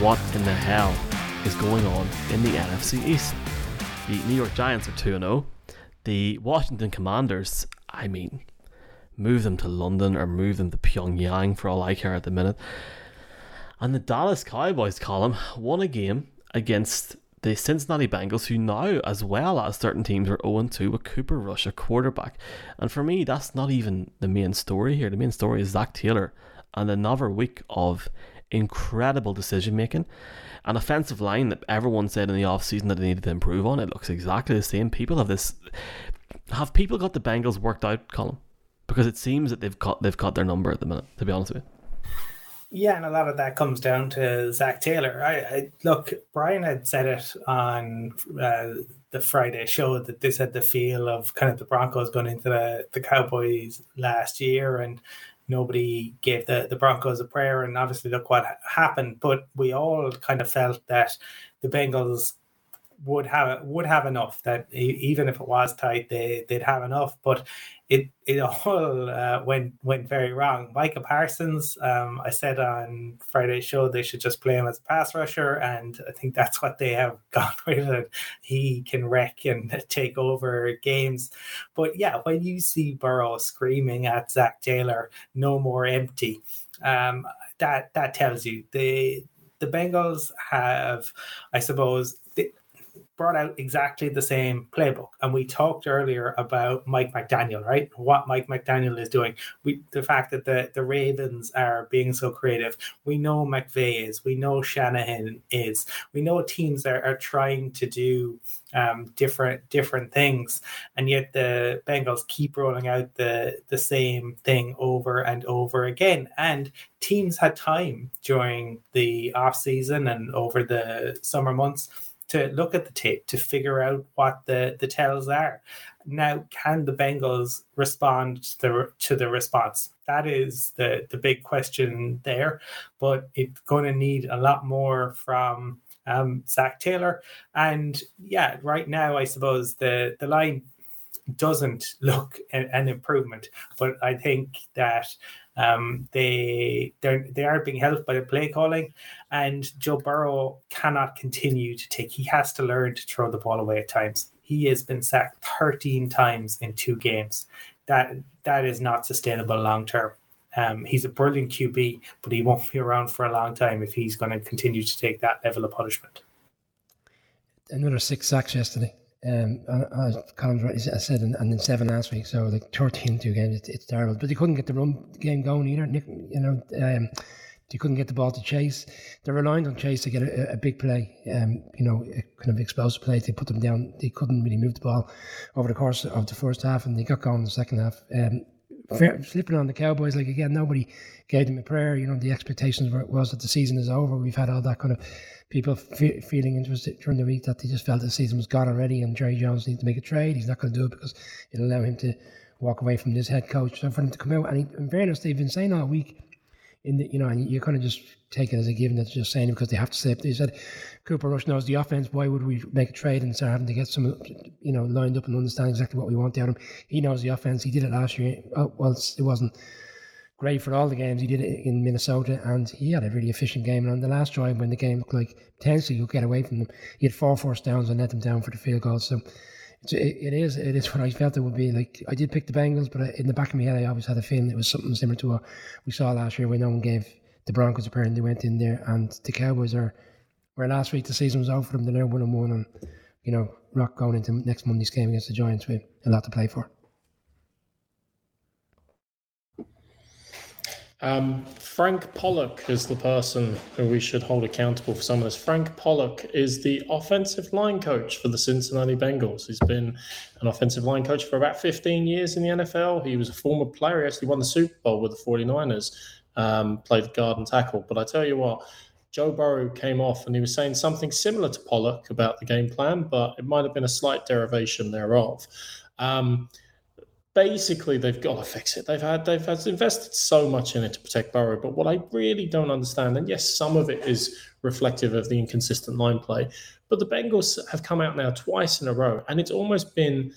what in the hell is going on in the NFC East? The New York Giants are 2 0. The Washington Commanders, I mean, move them to London or move them to Pyongyang for all I care at the minute. And the Dallas Cowboys column won a game against the Cincinnati Bengals, who now, as well as certain teams, are 0 2 with Cooper Rush, a quarterback. And for me, that's not even the main story here. The main story is Zac Taylor and another week of incredible decision making. An offensive line that everyone said in the offseason that they needed to improve on. It looks exactly the same. People have this. Have people got the Bengals worked out, Colin? Because it seems that they've got they've got their number at the minute. To be honest with you. Yeah, and a lot of that comes down to Zac Taylor. I, I look, Brian had said it on uh, the Friday show that this had the feel of kind of the Broncos going into the, the Cowboys last year, and nobody gave the, the Broncos a prayer. And obviously, look what happened. But we all kind of felt that the Bengals would have would have enough that even if it was tight they they'd have enough. But it it all uh, went went very wrong. Micah Parsons um, I said on Friday's show they should just play him as a pass rusher and I think that's what they have gone with it he can wreck and take over games. But yeah when you see Burrow screaming at Zac Taylor no more empty um, that that tells you. The the Bengals have I suppose brought out exactly the same playbook. And we talked earlier about Mike McDaniel, right? What Mike McDaniel is doing. We the fact that the, the Ravens are being so creative. We know McVay is, we know Shanahan is, we know teams are, are trying to do um, different different things, and yet the Bengals keep rolling out the the same thing over and over again. And teams had time during the off season and over the summer months to look at the tape to figure out what the, the tells are. Now, can the Bengals respond to the, to the response? That is the, the big question there, but it's going to need a lot more from um, Zac Taylor. And yeah, right now, I suppose the, the line doesn't look an improvement, but I think that um, they they they are being helped by the play calling, and Joe Burrow cannot continue to take. He has to learn to throw the ball away at times. He has been sacked 13 times in two games. That that is not sustainable long term. Um, he's a brilliant QB, but he won't be around for a long time if he's going to continue to take that level of punishment. Another six sacks yesterday. Um, as Colin's right, I said, and, and then seven last week. So like 13 two games, it's, it's terrible. But they couldn't get the run game going either. Nick, you know, um, they couldn't get the ball to Chase. They're relying on Chase to get a, a big play. Um, you know, a kind of explosive play. They put them down. They couldn't really move the ball over the course of the first half, and they got going in the second half. Um, flipping on the Cowboys, like again, nobody gave them a prayer. You know, the expectations were, was that the season is over. We've had all that kind of people fe- feeling interested during the week that they just felt the season was gone already and Jerry Jones needs to make a trade. He's not going to do it because it'll allow him to walk away from this head coach. So for him to come out, and he, in fairness, they've been saying all week, in the you know, and you're kind of just take it as a given that they're just saying because they have to say it. They said Cooper Rush knows the offense. Why would we make a trade and start having to get some, you know, lined up and understand exactly what we want out of him? He knows the offense. He did it last year. Oh, well, it wasn't great for all the games. He did it in Minnesota, and he had a really efficient game. And on the last drive, when the game looked like potentially you'll get away from them, he had four first downs and let them down for the field goal. So it, it is it is what I felt it would be. Like I did pick the Bengals, but in the back of my head, I always had a feeling it was something similar to what we saw last year when no one gave the Broncos a pair and they went in there, and the Cowboys are where last week the season was over for them. They're now one and one, and you know, rock going into next Monday's game against the Giants with a lot to play for. Um, Frank Pollack is the person who we should hold accountable for some of this. Frank Pollack is the offensive line coach for the Cincinnati Bengals. He's been an offensive line coach for about 15 years in the NFL. He was a former player. He actually won the Super Bowl with the 49ers, um, played guard and tackle. But I tell you what, Joe Burrow came off and he was saying something similar to Pollack about the game plan, but it might have been a slight derivation thereof. Um, basically they've got to fix it. They've had they've had invested so much in it to protect Burrow, but what I really don't understand, and yes, some of it is reflective of the inconsistent line play, but the Bengals have come out now twice in a row, and it's almost been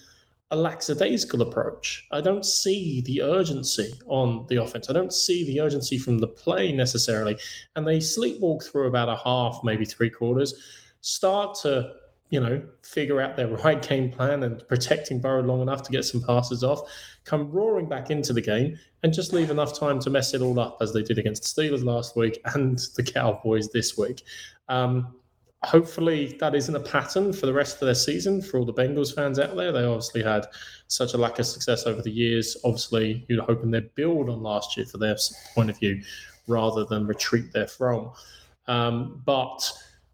a lackadaisical approach. I don't see the urgency on the offense. I don't see the urgency from the play necessarily. And they sleepwalk through about a half, maybe three quarters, start to, you know, figure out their right game plan and protecting Burrow long enough to get some passes off, come roaring back into the game and just leave enough time to mess it all up as they did against the Steelers last week and the Cowboys this week. Um, hopefully that isn't a pattern for the rest of their season for all the Bengals fans out there. They obviously had such a lack of success over the years. Obviously, you're hoping they build on last year for their point of view rather than retreat therefrom. Um, but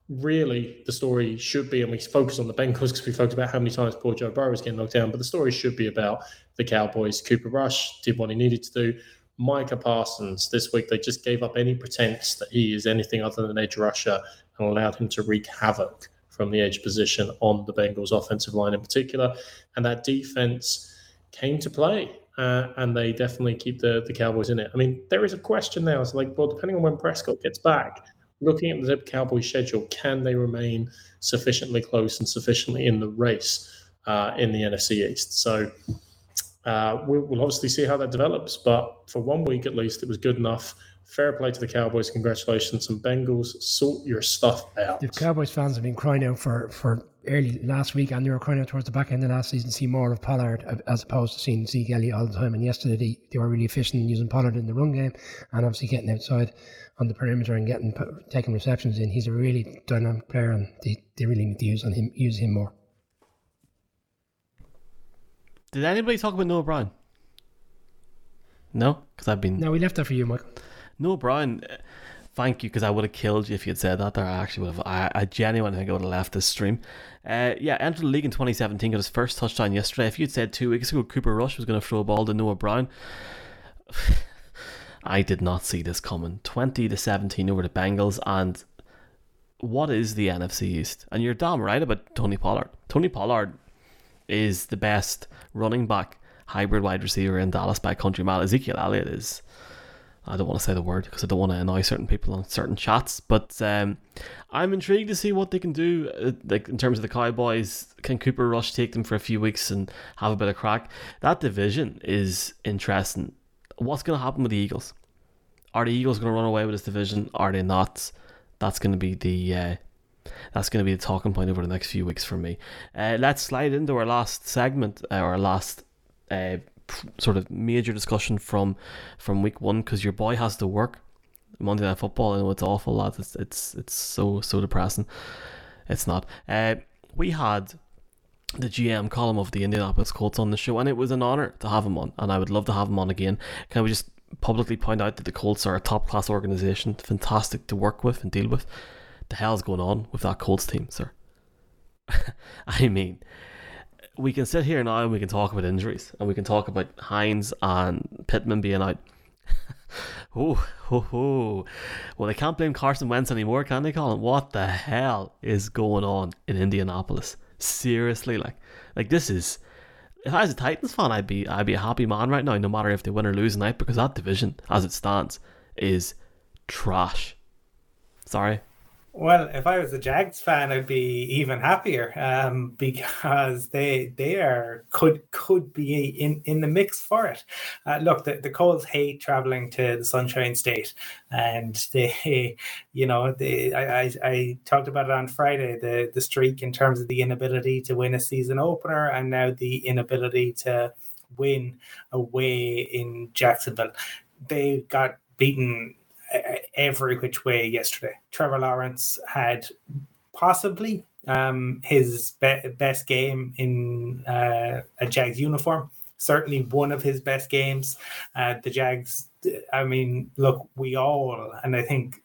really, the story should be, and we focus on the Bengals because we focus about how many times poor Joe Burrow is getting knocked down, but the story should be about the Cowboys. Cooper Rush did what he needed to do. Micah Parsons this week, they just gave up any pretense that he is anything other than an edge rusher and allowed him to wreak havoc from the edge position on the Bengals offensive line in particular. And that defense came to play. Uh, and they definitely keep the, the Cowboys in it. I mean, there is a question now. It's like, well, depending on when Prescott gets back, looking at the Cowboys schedule, can they remain sufficiently close and sufficiently in the race uh, in the NFC East? So uh, we'll, we'll obviously see how that develops. But for one week at least, it was good enough Fair play to the Cowboys. Congratulations. And Bengals, sort your stuff out. The Cowboys fans have been crying out for, for early last week and they were crying out towards the back end of last season to see more of Pollard as opposed to seeing Zeke Elliott all the time. And yesterday they, they were really efficient in using Pollard in the run game and obviously getting outside on the perimeter and getting taking receptions in. He's a really dynamic player and they, they really need to use on him use him more. Did anybody talk about Noah Brown? No, because I've been. No, we left that for you, Michael. No, Brian. Thank you, because I would have killed you if you had said that. There, I actually would have. I, I genuinely think I would have left this stream. Uh, yeah, entered the league in 2017, got his first touchdown yesterday. If you'd said two weeks ago Cooper Rush was going to throw a ball to Noah Brown, I did not see this coming. 20 to 17 over the Bengals, and what is the NFC East? And you're damn right about Tony Pollard. Tony Pollard is the best running back hybrid wide receiver in Dallas by country mile. Ezekiel Elliott is I don't want to say the word because I don't want to annoy certain people on certain chats. But um, I'm intrigued to see what they can do. Uh, like in terms of the Cowboys, can Cooper Rush take them for a few weeks and have a bit of crack? That division is interesting. What's going to happen with the Eagles? Are the Eagles going to run away with this division? Are they not? That's going to be the uh, that's going to be the talking point over the next few weeks for me. Uh, let's slide into our last segment, uh, our last uh, sort of major discussion from from week one because your boy has to work Monday Night Football. I know it's awful, lads. It's it's it's so so depressing. It's not. Uh, we had the GM column of the Indianapolis Colts on the show, and it was an honor to have him on, and I would love to have him on again. Can we just publicly point out that the Colts are a top class organization, fantastic to work with and deal with? The hell's going on with that Colts team, sir? I mean, we can sit here now and we can talk about injuries and we can talk about Hines and Pittman being out. oh, oh, oh. Well, they can't blame Carson Wentz anymore, can they, Colin? What the hell is going on in Indianapolis? Seriously, like, like this is. If I was a Titans fan, I'd be I'd be a happy man right now, no matter if they win or lose tonight, because that division, as it stands, is trash. Sorry, well, if I was a Jags fan, I'd be even happier um, because they they are could could be in, in the mix for it. Uh, look, the, the Colts hate traveling to the Sunshine State, and they, you know, they, I, I, I talked about it on Friday the the streak in terms of the inability to win a season opener, and now the inability to win away in Jacksonville. They got beaten every which way yesterday. Trevor Lawrence had possibly um, his be- best game in uh, a Jags uniform. Certainly one of his best games. Uh, the Jags, I mean, look, we all, and I think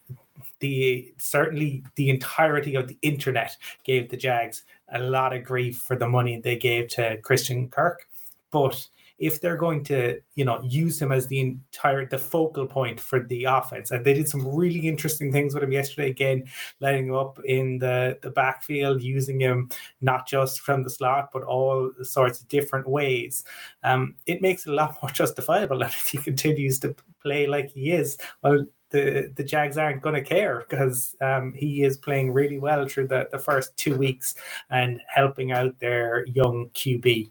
the certainly the entirety of the internet gave the Jags a lot of grief for the money they gave to Christian Kirk. But if they're going to, you know, use him as the entire the focal point for the offense. And they did some really interesting things with him yesterday. Again, letting him up in the the backfield, using him not just from the slot, but all sorts of different ways. Um, it makes it a lot more justifiable. And if he continues to play like he is, well, the the Jags aren't going to care because um, he is playing really well through the, the first two weeks and helping out their young QB.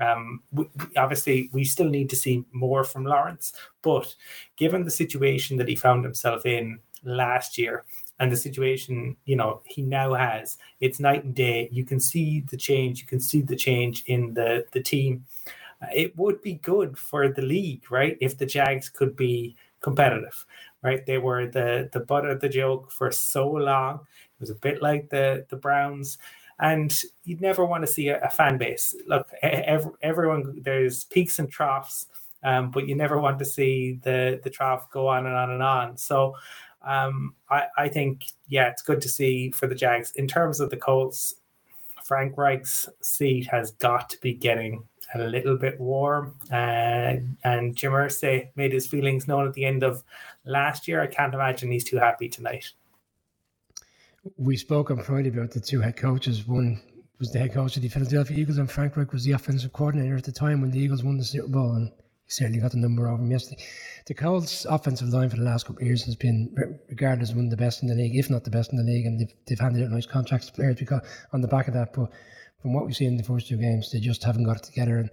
Um, we, obviously, we still need to see more from Lawrence, but given the situation that he found himself in last year and the situation you know he now has, it's night and day. You can see the change. You can see the change in the the team. It would be good for the league, right, if the Jags could be competitive right? They were the the butt of the joke for so long. It was a bit like the the Browns, and you'd never want to see a, a fan base. Look, every, everyone there's peaks and troughs, um, but you never want to see the the trough go on and on and on. So. Um, I, I think, yeah, it's good to see for the Jags. In terms of the Colts, Frank Reich's seat has got to be getting a little bit warm. Uh, and Jim Irsay made his feelings known at the end of last year. I can't imagine he's too happy tonight. We spoke on Friday about the two head coaches. One was the head coach of the Philadelphia Eagles, and Frank Reich was the offensive coordinator at the time when the Eagles won the Super Bowl. And he certainly got the number over him yesterday. The Colts' offensive line for the last couple of years has been regarded as one of the best in the league, if not the best in the league, and they've, they've handed out nice contracts to players because on the back of that. But from what we've seen in the first two games, they just haven't got it together. And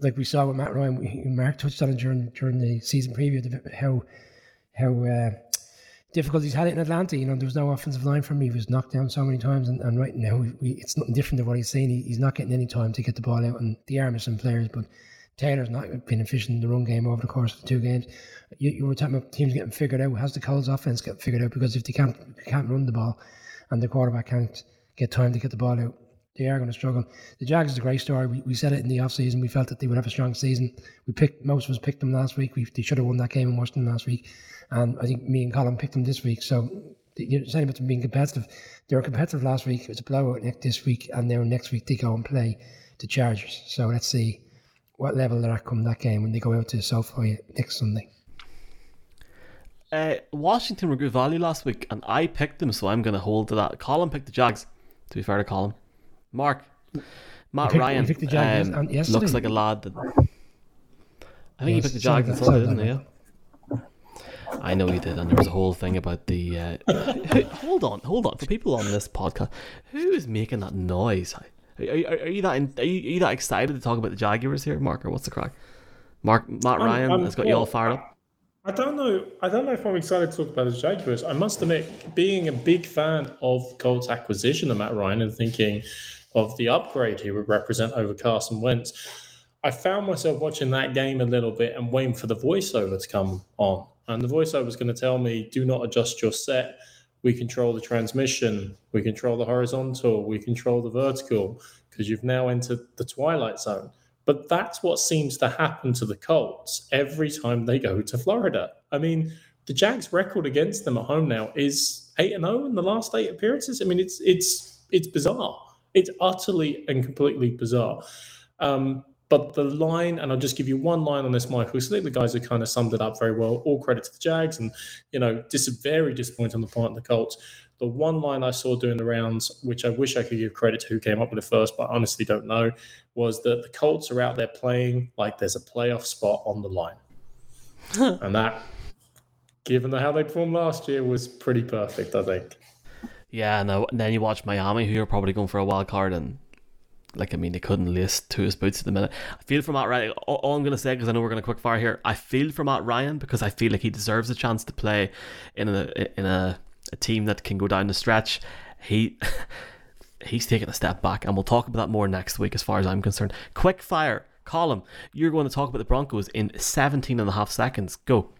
like we saw with Matt Ryan, we, Mark touched on it during during the season preview, how how uh, difficult he's had it in Atlanta. You know, there was no offensive line for him. He was knocked down so many times, and, and right now we, it's nothing different than what he's saying. He, he's not getting any time to get the ball out, and the arm of some players, but. Taylor's not been efficient in the run game over the course of the two games. You, you were talking about teams getting figured out. How's the Colts offense get figured out? Because if they can't can't run the ball, and the quarterback can't get time to get the ball out, they are going to struggle. The Jags is a great story. We, we said it in the off season. We felt that they would have a strong season. We picked most of us picked them last week. We, they should have won that game in Washington last week, and I think me and Colin picked them this week. So you're saying about them being competitive. They were competitive last week. It was a blowout this week, and then next week they go and play the Chargers. So let's see what level they're at come that game when they go out to SoFi next Sunday. Uh, Washington were good value last week, and I picked them, so I'm going to hold to that. Colin picked the Jags. To be fair to Colin, Mark, Matt picked, Ryan picked the Jags um, yesterday. looks like a lad that. I think Yes, he picked the Jags on Sunday, didn't he? Yeah. I know he did, and there was a whole thing about the. Uh, hold on, hold on. For people on this podcast, who is making that noise? Are, are, are you that? In, are, you, are you that excited to talk about the Jaguars here, Mark, or what's the crack? Mark Matt Ryan I'm- has got you all fired up. I don't know. I don't know if I'm excited to talk about the Jaguars. I must admit, being a big fan of Colts' acquisition of Matt Ryan and thinking of the upgrade he would represent over Carson Wentz, I found myself watching that game a little bit and waiting for the voiceover to come on. And the voiceover was going to tell me, "Do not adjust your set. We control the transmission. We control the horizontal. We control the vertical because you've now entered the twilight zone." But that's what seems to happen to the Colts every time they go to Florida. I mean, the Jags' record against them at home now is eight and zero in the last eight appearances. I mean, it's it's it's bizarre. It's utterly and completely bizarre. Um, but the line, and I'll just give you one line on this, Michael. So I think the guys have kind of summed it up very well. All credit to the Jags, and you know, this is very disappointing on the part of the Colts. The one line I saw doing the rounds, which I wish I could give credit to who came up with it first, but I honestly don't know, was that the Colts are out there playing like there's a playoff spot on the line. and that, given the, how they performed last year, was pretty perfect, I think. Yeah. And then you watch Miami, who are probably going for a wild card, and like I mean, they couldn't list to his boots at the minute. I feel for Matt Ryan. All, all I'm going to say because I know we're going to quick fire here. I feel for Matt Ryan because I feel like he deserves a chance to play in a in a, a team that can go down the stretch. He. He's taking a step back, and we'll talk about that more next week as far as I'm concerned. Quick fire, Colin. You're going to talk about the Broncos in 17 and a half seconds. Go.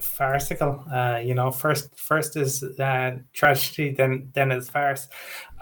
Farcical. Uh, you know, first first is uh, tragedy, then then is farce.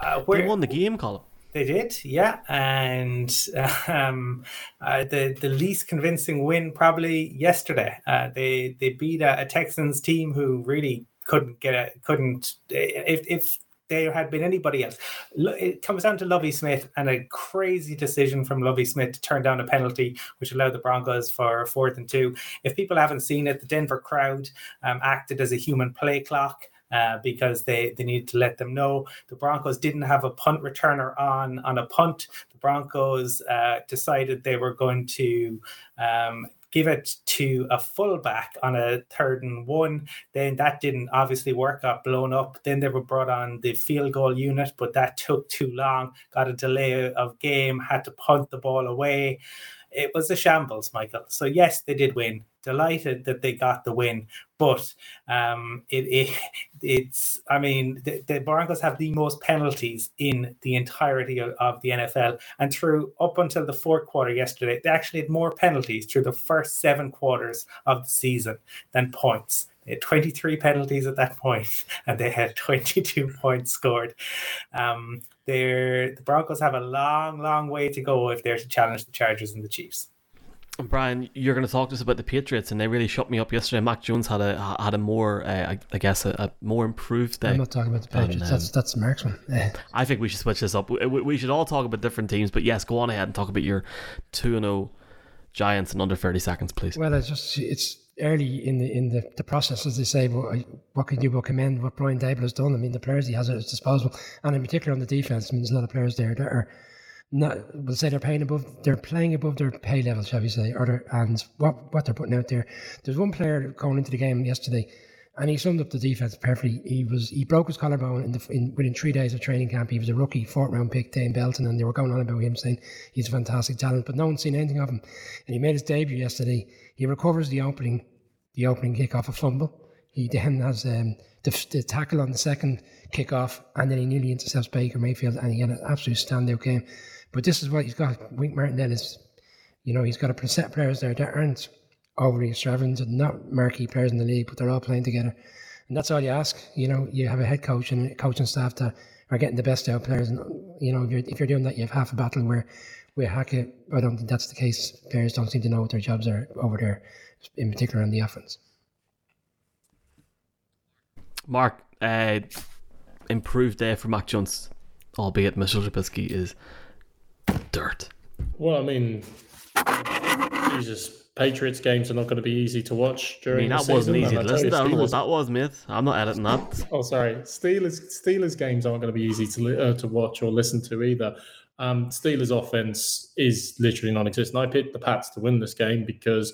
Uh, They won the game, Colin. They did, yeah, and um, uh, the the least convincing win probably yesterday. Uh, they they beat a, a Texans team who really couldn't get a couldn't if if there had been anybody else. It comes down to Lovie Smith and a crazy decision from Lovie Smith to turn down a penalty, which allowed the Broncos for a fourth and two. If people haven't seen it, the Denver crowd um, acted as a human play clock. Uh, because they, they needed to let them know the Broncos didn't have a punt returner on on a punt. The Broncos uh, decided they were going to um, give it to a fullback on a third and one. Then that didn't obviously work, got blown up. Then they were brought on the field goal unit, but that took too long, got a delay of game, had to punt the ball away it was a shambles, Michael. So yes, they did win. Delighted that they got the win, but um, it, it it's. I mean, the, the, Broncos have the most penalties in the entirety of, of, the NFL, and through up until the fourth quarter yesterday, they actually had more penalties through the first seven quarters of the season than points. They had 23 penalties at that point, and they had 22 points scored. Um, they're, the Broncos have a long, long way to go if they're to challenge the Chargers and the Chiefs. Brian, you're going to talk to us about the Patriots, and they really shut me up yesterday. Mac Jones had a had a more, uh, I, guess, a, a, more improved day. I'm not talking about the Patriots. And, um, that's that's Mark's one. I think we should switch this up. We, we, should all talk about different teams, but yes, go on ahead and talk about your two and zero oh Giants in under thirty seconds, please. Well, it's just it's early in the in the, the process, as they say. But what can you recommend? what Brian Daboll has done? I mean, the players he has at his disposal, and in particular on the defense. I mean, there's a lot of players there that are not. We'll say they're paying above. They're playing above their pay level, shall we say? Or and what what they're putting out there. There's one player going into the game yesterday. And he summed up the defense perfectly. He was he broke his collarbone in the in, within three days of training camp. He was a rookie, fourth round pick, Dane Belton, and they were going on about him saying he's a fantastic talent, but no one's seen anything of him. And he made his debut yesterday. He recovers the opening the opening kick off a fumble. He then has um, the, the, tackle on the second kick off, and then he nearly intercepts Baker Mayfield, and he had an absolute standout game. But this is what he's got. Wink Martindale is, you know, he's got a set of players there that aren't overly extravagant and not marquee players in the league, but they're all playing together. And that's all you ask. You know, you have a head coach and a coaching staff that are getting the best out of players. And, you know, if you're, if you're doing that, you have half a battle where, where Hackett, I don't think that's the case. Players don't seem to know what their jobs are over there in particular on the offense. Mark, uh, improved day for Mac Jones, albeit Mitchell Trubisky is dirt. Well, I mean, Jesus, Patriots games are not going to be easy to watch during. I mean, that wasn't easy to listen. I don't know what that was, mate. I'm not editing that. Oh, sorry. Steelers Steelers games aren't going to be easy to uh, to watch or listen to either. Um, Steelers offense is literally non-existent. I picked the Pats to win this game because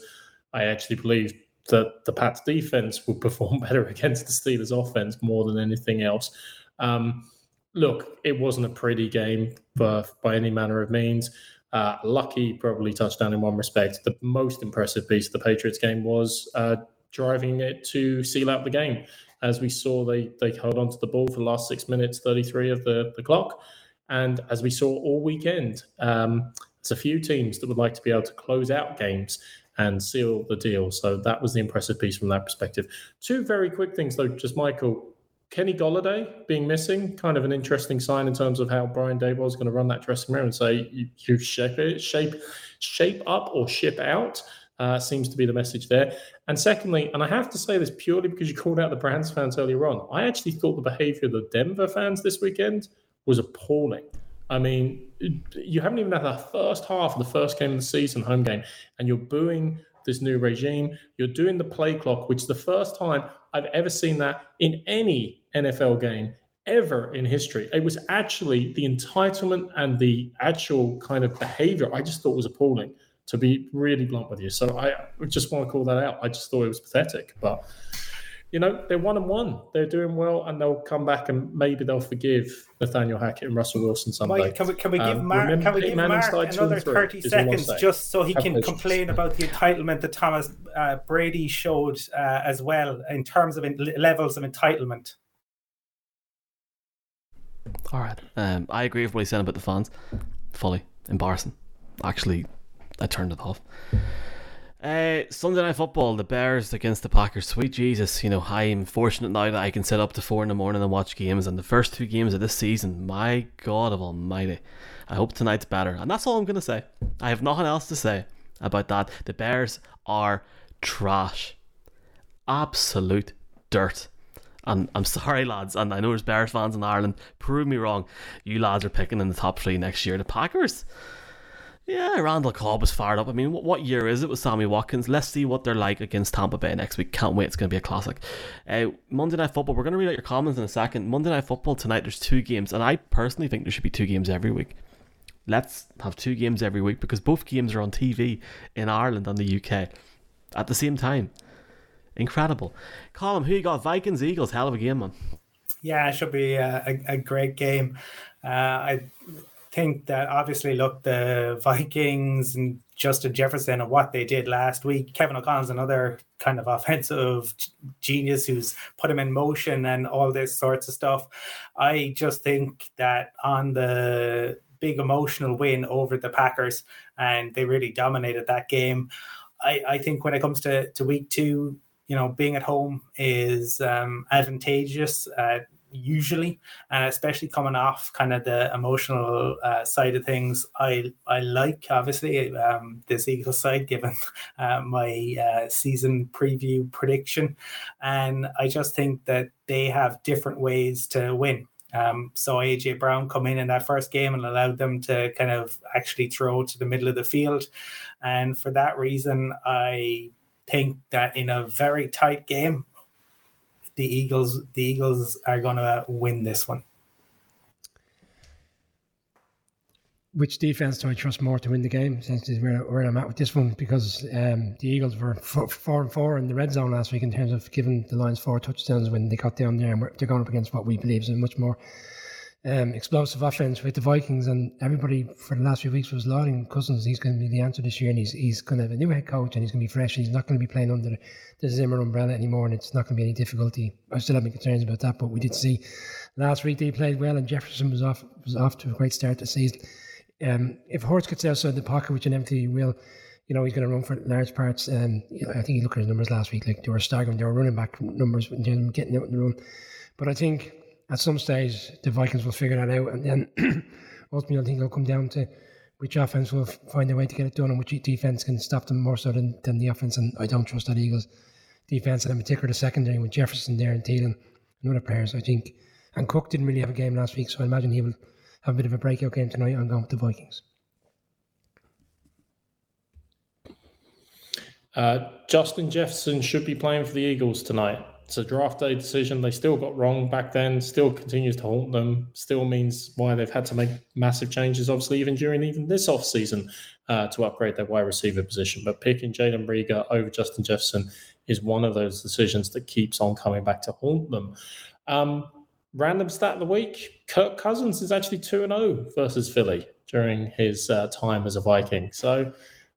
I actually believe that the Pats defense would perform better against the Steelers offense more than anything else. Um, look, it wasn't a pretty game by any manner of means. Uh, lucky, probably touchdown in one respect. The most impressive piece of the Patriots game was uh, driving it to seal out the game. As we saw, they they held on to the ball for the last six minutes, 33 of the, the clock. And as we saw all weekend, um, a few teams that would like to be able to close out games and seal the deal. So that was the impressive piece from that perspective. Two very quick things, though, just Michael. Kenny Golladay being missing, kind of an interesting sign in terms of how Brian Daboll is going to run that dressing room and say you, shape it, shape, shape up or ship out. Uh, seems to be the message there. And secondly, and I have to say this purely because you called out the Browns fans earlier on, I actually thought the behavior of the Denver fans this weekend was appalling. I mean, you haven't even had the first half of the first game of the season, home game, and you're booing this new regime. You're doing the play clock, which the first time I've ever seen that in any NFL game ever in history. It was actually the entitlement and the actual kind of behavior I just thought was appalling, to be really blunt with you. So I just want to call that out. I just thought it was pathetic. But you know, they're one and one. They're doing well, and they'll come back and maybe they'll forgive Nathaniel Hackett and Russell Wilson someday. Mike, can we can we give um, Mark can we give Mark another thirty seconds just so he Have can patience. complain about the entitlement that Thomas uh, Brady showed uh, as well in terms of in, levels of entitlement? All right, um, I agree with what he said about the fans. Fully embarrassing. Actually, I turned it off. Uh, Sunday night football, the Bears against the Packers. Sweet Jesus, you know, I'm fortunate now that I can sit up to four in the morning and watch games. And the first two games of this season, my God of Almighty, I hope tonight's better. And that's all I'm gonna say. I have nothing else to say about that. The Bears are trash, absolute dirt. And I'm sorry, lads, and I know there's Bears fans in Ireland. Prove me wrong. You lads are picking in the top three next year. The Packers yeah, Randall Cobb was fired up. I mean, what what year is it with Sammy Watkins? Let's see what they're like against Tampa Bay next week. Can't wait. It's going to be a classic. Uh, Monday Night Football, we're going to read out your comments in a second. Monday Night Football tonight, there's two games, and I personally think there should be two games every week. Let's have two games every week because both games are on TV in Ireland and the UK. at the same time. Incredible. Colin, who you got? Vikings, Eagles. Hell of a game, man. Yeah, it should be a, a, a great game. Uh, I think that obviously, look, the Vikings and Justin Jefferson and what they did last week. Kevin O'Connell's another kind of offensive genius who's put him in motion and all this sorts of stuff. I just think that on the big emotional win over the Packers, and they really dominated that game. I, I think when it comes to, to week two, you know, being at home is um, advantageous. Uh, usually, and especially coming off kind of the emotional uh, side of things. I I like obviously um, this Eagles side given uh, my uh, season preview prediction, and I just think that they have different ways to win. Um, so AJ Brown come in in that first game and allowed them to kind of actually throw to the middle of the field, and for that reason, I think that in a very tight game, the Eagles the Eagles are going to win this one. Which defense do I trust more to win the game? Since where, where I'm at with this one, because um, the Eagles were four, four, and four in the red zone last week in terms of giving the Lions four touchdowns when they got down there, and they're going up against what we believe is a much more um, explosive offense with the Vikings, and everybody for the last few weeks was lauding Cousins. He's going to be the answer this year, and he's he's going to have a new head coach, and he's going to be fresh. and He's not going to be playing under the Zimmer umbrella anymore, and it's not going to be any difficulty. I still have my concerns about that, but we did see last week they played well, and Jefferson was off was off to a great start the season. Um, if Hurts gets outside the pocket, which an empty will, you know, he's going to run for large parts. Um, you know, I think he looked at his numbers last week, like they were staggering. They were running back numbers, getting out in the. But I think at some stage the Vikings will figure that out, and then ultimately I think it'll come down to which offense will find a way to get it done and which defense can stop them more so than, than the offense. And I don't trust that Eagles defense, and in particular the secondary with Jefferson there and Thielen and other players. I think, and Cook didn't really have a game last week, so I imagine he will have a bit of a breakout game tonight. I'm going with the Vikings. Uh, Justin Jefferson should be playing for the Eagles tonight. It's a draft day decision they still got wrong back then, still continues to haunt them, still means why they've had to make massive changes, obviously, even during even this offseason uh, to upgrade their wide receiver position. But picking Jalen Reagor over Justin Jefferson is one of those decisions that keeps on coming back to haunt them. Um, random stat of the week Kirk Cousins is actually 2 0 versus Philly during his uh, time as a Viking. So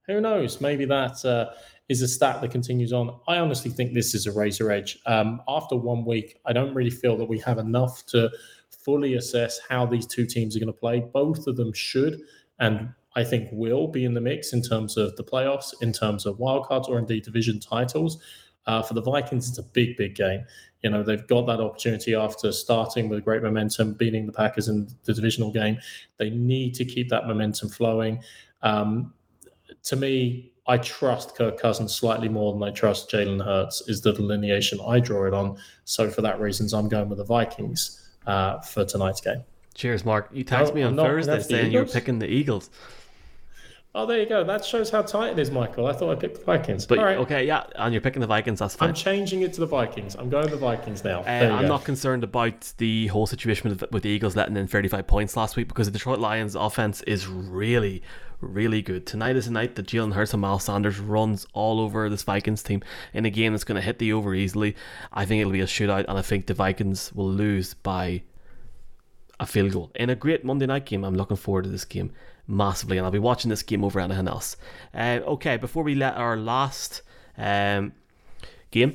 who knows? Maybe that. Uh, is a stat that continues on. I honestly think this is a razor edge. Um, after one week, I don't really feel that we have enough to fully assess how these two teams are going to play. Both of them should and I think will be in the mix in terms of the playoffs, in terms of wildcards, or indeed division titles. Uh, for the Vikings, it's a big, big game. You know, they've got that opportunity after starting with great momentum, beating the Packers in the divisional game. They need to keep that momentum flowing. Um, to me, I trust Kirk Cousins slightly more than I trust Jalen Hurts, is the delineation I draw it on. So for that reasons, I'm going with the Vikings uh, for tonight's game. Cheers, Mark. You texted no, me on Thursday saying you were picking the Eagles. Oh, there you go. That shows how tight it is, Michael. I thought I picked the Vikings. But okay, yeah, and you're picking the Vikings. That's fine. I'm changing it to the Vikings. I'm going to the Vikings now. Uh, I'm go. not concerned about the whole situation with, with the Eagles letting in 35 points last week because the Detroit Lions' offense is really, really good. Tonight is a night that Jalen Hurts and Miles Sanders runs all over this Vikings team in a game that's going to hit the over easily. I think it'll be a shootout, and I think the Vikings will lose by a field goal in a great Monday night game. I'm looking forward to this game massively, and I'll be watching this game over anything else. Uh, okay, before we let our last um, game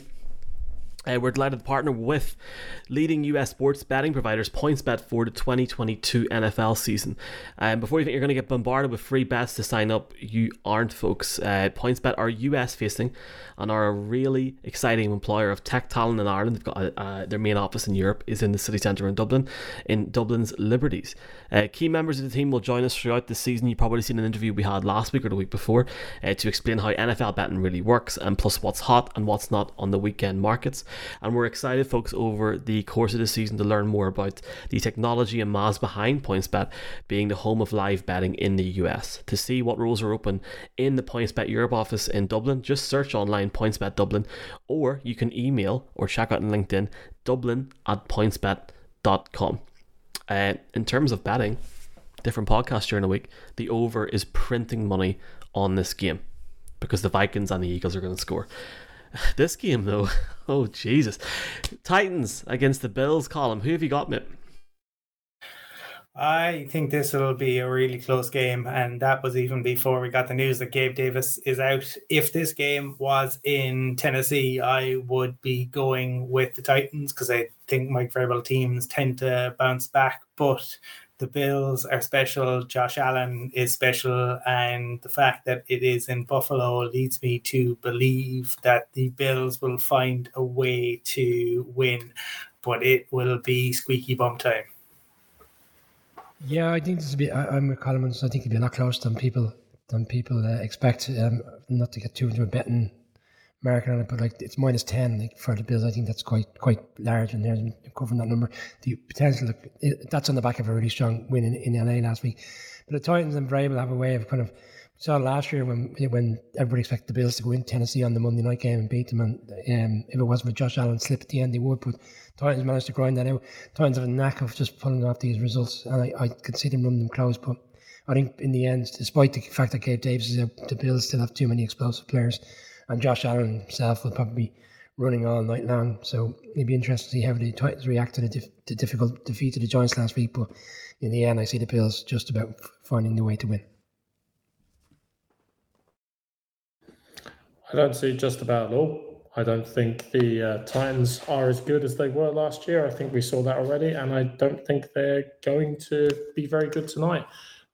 uh, we're delighted to partner with leading US sports betting providers PointsBet for the 2022 NFL season. Um, before you think you're going to get bombarded with free bets to sign up, you aren't, folks. Uh, PointsBet are US facing and are a really exciting employer of tech talent in Ireland. They've got uh, uh their main office in Europe is in the city centre in Dublin, in Dublin's Liberties. Uh, key members of the team will join us throughout the season. You've probably seen an interview we had last week or the week before uh, to explain how NFL betting really works and plus what's hot and what's not on the weekend markets. And we're excited, folks, over the course of the season to learn more about the technology and maths behind PointsBet being the home of live betting in the US. To see what rules are open in the PointsBet Europe office in Dublin, just search online PointsBet Dublin, or you can email or check out on LinkedIn dublin at pointsbet.com. Uh, in terms of betting, different podcasts during the week, the over is printing money on this game because the Vikings and the Eagles are going to score. This game, though, oh Jesus, Titans against the Bills. Colin, who have you got, Mitt? I think this will be a really close game, and that was even before we got the news that Gabe Davis is out. If this game was in Tennessee, I would be going with the Titans because I think Mike Vrabel teams tend to bounce back, but the Bills are special. Josh Allen is special, and the fact that it is in Buffalo leads me to believe that the Bills will find a way to win, but it will be squeaky bum time. Yeah, I think this will be. I, am with Coleman, so I think it'll be a lot closer than people than people uh, expect. Um, not to get too into a betting market on it, but like it's minus ten like, for the Bills. I think that's quite quite large, and they're covering that number. The potential it, that's on the back of a really strong win in, in LA last week. But the Titans and Vrabel have a way of kind of saw last year when when everybody expected the Bills to go in Tennessee on the Monday night game and beat them, and um, if it wasn't for Josh Allen slip at the end, they would. But Titans managed to grind that out. Titans have a knack of just pulling off these results, and I, I could see them running them close. But I think in the end, despite the fact that Gabe Davis is out, the Bills still have too many explosive players, and Josh Allen himself will probably be running all night long. So it'd be interesting to see how the Titans react to the, dif- the difficult defeat of the Giants last week. But in the end, I see the Bills just about finding the way to win. I don't see just about at all. I don't think the uh, Titans are as good as they were last year. I think we saw that already, and I don't think they're going to be very good tonight.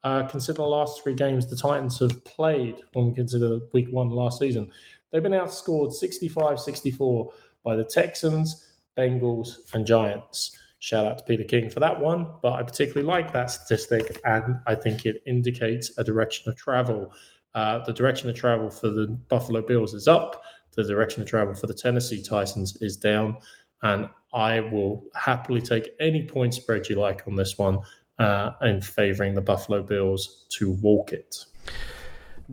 Uh, consider the last three games the Titans have played when we consider week one last season. They've been outscored 65 64 by the Texans, Bengals, and Giants. Shout out to Peter King for that one, but I particularly like that statistic, and I think it indicates a direction of travel. Uh, the direction of travel for the Buffalo Bills is up the direction of travel for the Tennessee Titans is down. And I will happily take any point spread you like on this one uh, in favoring the Buffalo Bills to walk it.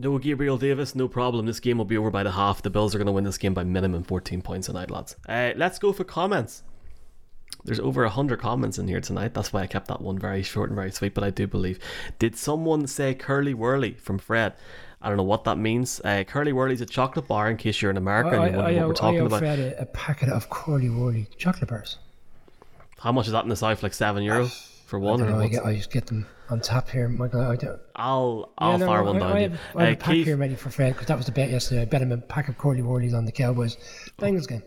No Gabriel Davis, no problem. This game will be over by the half. The Bills are going to win this game by minimum 14 points tonight, lads. Uh, let's go for comments. There's over 100 comments in here tonight. That's why I kept that one very short and very sweet, but I do believe. Did someone say Curly Whirly from Fred? I don't know what that means. Uh, Curly Whirly's a chocolate bar in case you're in America and you wonder I, what we're talking I about. I a, a packet of Curly Whirly chocolate bars. How much is that in the South? Like seven euro for one? I, know, I, get, I, just get them on tap here, Michael. I don't. I'll I'll yeah, no, fire one down. I, have, I have uh, a pack Keith, here ready for Fred because that was the bet yesterday. I bet him a pack of Curly Whirlies on the Cowboys Bengals game.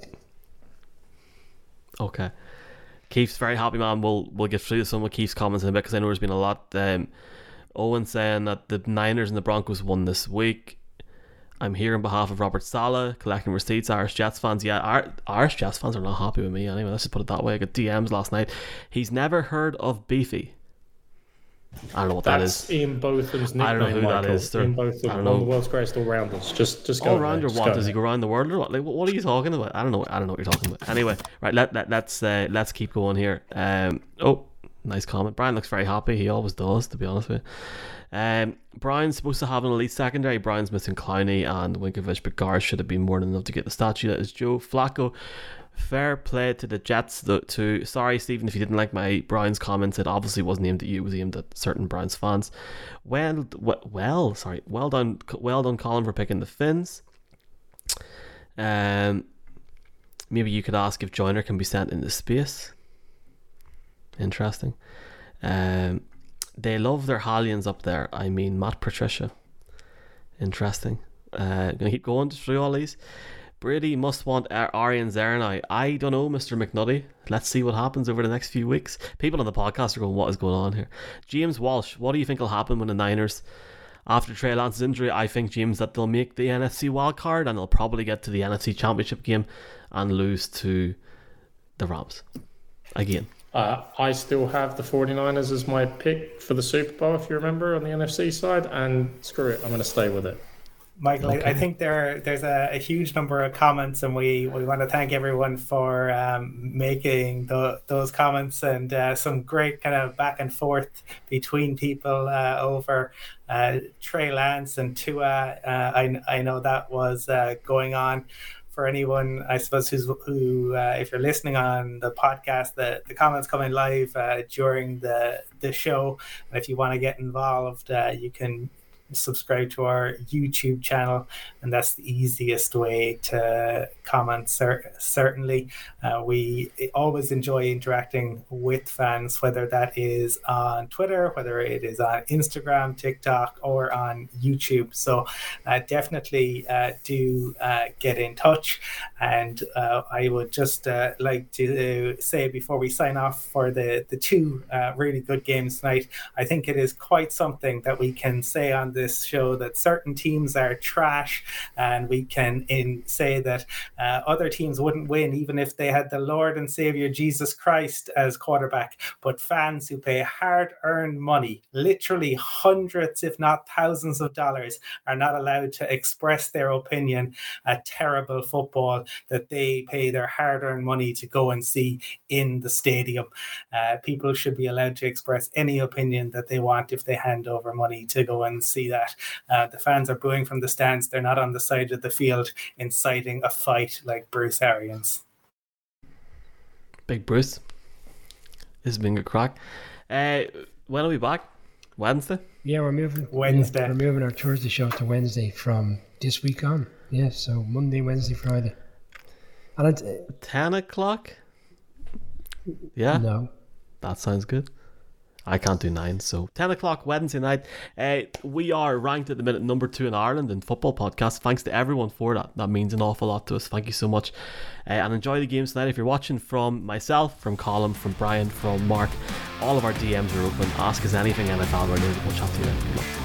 Okay. Keith's very happy, man. We'll we'll get through some of Keith's comments in a bit because I know there's been a lot. Um, Owen saying that the Niners and the Broncos won this week. I'm here on behalf of Robert Saleh, collecting receipts. Irish Jets fans, yeah, Irish Jets fans are not happy with me anyway. Let's just put it that way. I got DMs last night. He's never heard of Beefy. I don't know what That's that is. Ian Botham's nickname. I don't know who Michael. that is. Ian Botham, one of the world's greatest all rounders. Just, just go all rounder. What does he go around the world or what? Like, what are you talking about? I don't know. I don't know what you're talking about. Anyway, right. Let, let let's uh, let's keep going here. Um. Oh, nice comment. Brian looks very happy. He always does, to be honest with you. Um, Brian's supposed to have an elite secondary. Brian's missing Clowney and Winovich, but Gar should have been more than enough to get the statue. That is Joe Flacco. Fair play to the Jets. Though, to sorry, Stephen, if you didn't like my Brian's comments, it obviously wasn't aimed at you. It was aimed at certain Browns fans. Well, well, sorry. Well done, well done, Colin, for picking the Fins. Um, maybe you could ask if Joiner can be sent into space. Interesting. Um, they love their Hallions up there. I mean, Matt Patricia. Interesting. Uh, gonna keep going through all these. Brady must want Arian Zernai. I don't know, Mr. McNutty. Let's see what happens over the next few weeks. People on the podcast are going, what is going on here? James Walsh, what do you think will happen when the Niners, after Trey Lance's injury, I think, James, that they'll make the NFC wild card and they'll probably get to the NFC championship game and lose to the Rams. Again. Uh, I still have the 49ers as my pick for the Super Bowl, if you remember, on the NFC side, and screw it, I'm going to stay with it. Michael, okay. I, I, think there there's a, a, huge number of comments, and we, we want to thank everyone for um, making the, those comments and uh, some great kind of back and forth between people uh, over uh, Trey Lance and Tua. Uh, I, I know that was uh, going on for anyone, I suppose, who's who, uh, if you're listening on the podcast, the, the comments coming live uh, during the the show, and if you want to get involved, uh, you can subscribe to our YouTube channel, and that's the easiest way to comment. Cer- certainly, uh, we always enjoy interacting with fans, whether that is on Twitter, whether it is on Instagram, TikTok, or on YouTube. So uh, definitely uh, do uh, get in touch. And uh, I would just uh, like to say before we sign off for the, the two really good games tonight, I think it is quite something that we can say on this show that certain teams are trash, and we can in say that other teams wouldn't win even if they had the Lord and Savior Jesus Christ as quarterback. But fans who pay hard earned money, literally hundreds, if not thousands of dollars, are not allowed to express their opinion at terrible football that they pay their hard earned money to go and see in the stadium. Uh, people should be allowed to express any opinion that they want if they hand over money to go and see that. Uh, the fans are booing from the stands, they're not on the side of the field inciting a fight like Bruce Arians. Big Bruce. This has been a crack. Uh, when are we back? Wednesday? Yeah, we're moving. Wednesday. Yeah, we're moving our Thursday show to Wednesday from this week on. Yeah, so Monday, Wednesday, Friday. And it's, uh, 10 o'clock? Yeah? No. That sounds good. I can't do nine, so 10 o'clock Wednesday night. Uh, we are ranked at the minute number two in Ireland in football podcast. Thanks to everyone for that. That means an awful lot to us. Thank you so much. Uh, and enjoy the games tonight. If you're watching from myself, from Colin, from Brian, from Mark, all of our DMs are open. Ask us anything NFL related. We'll chat to you then.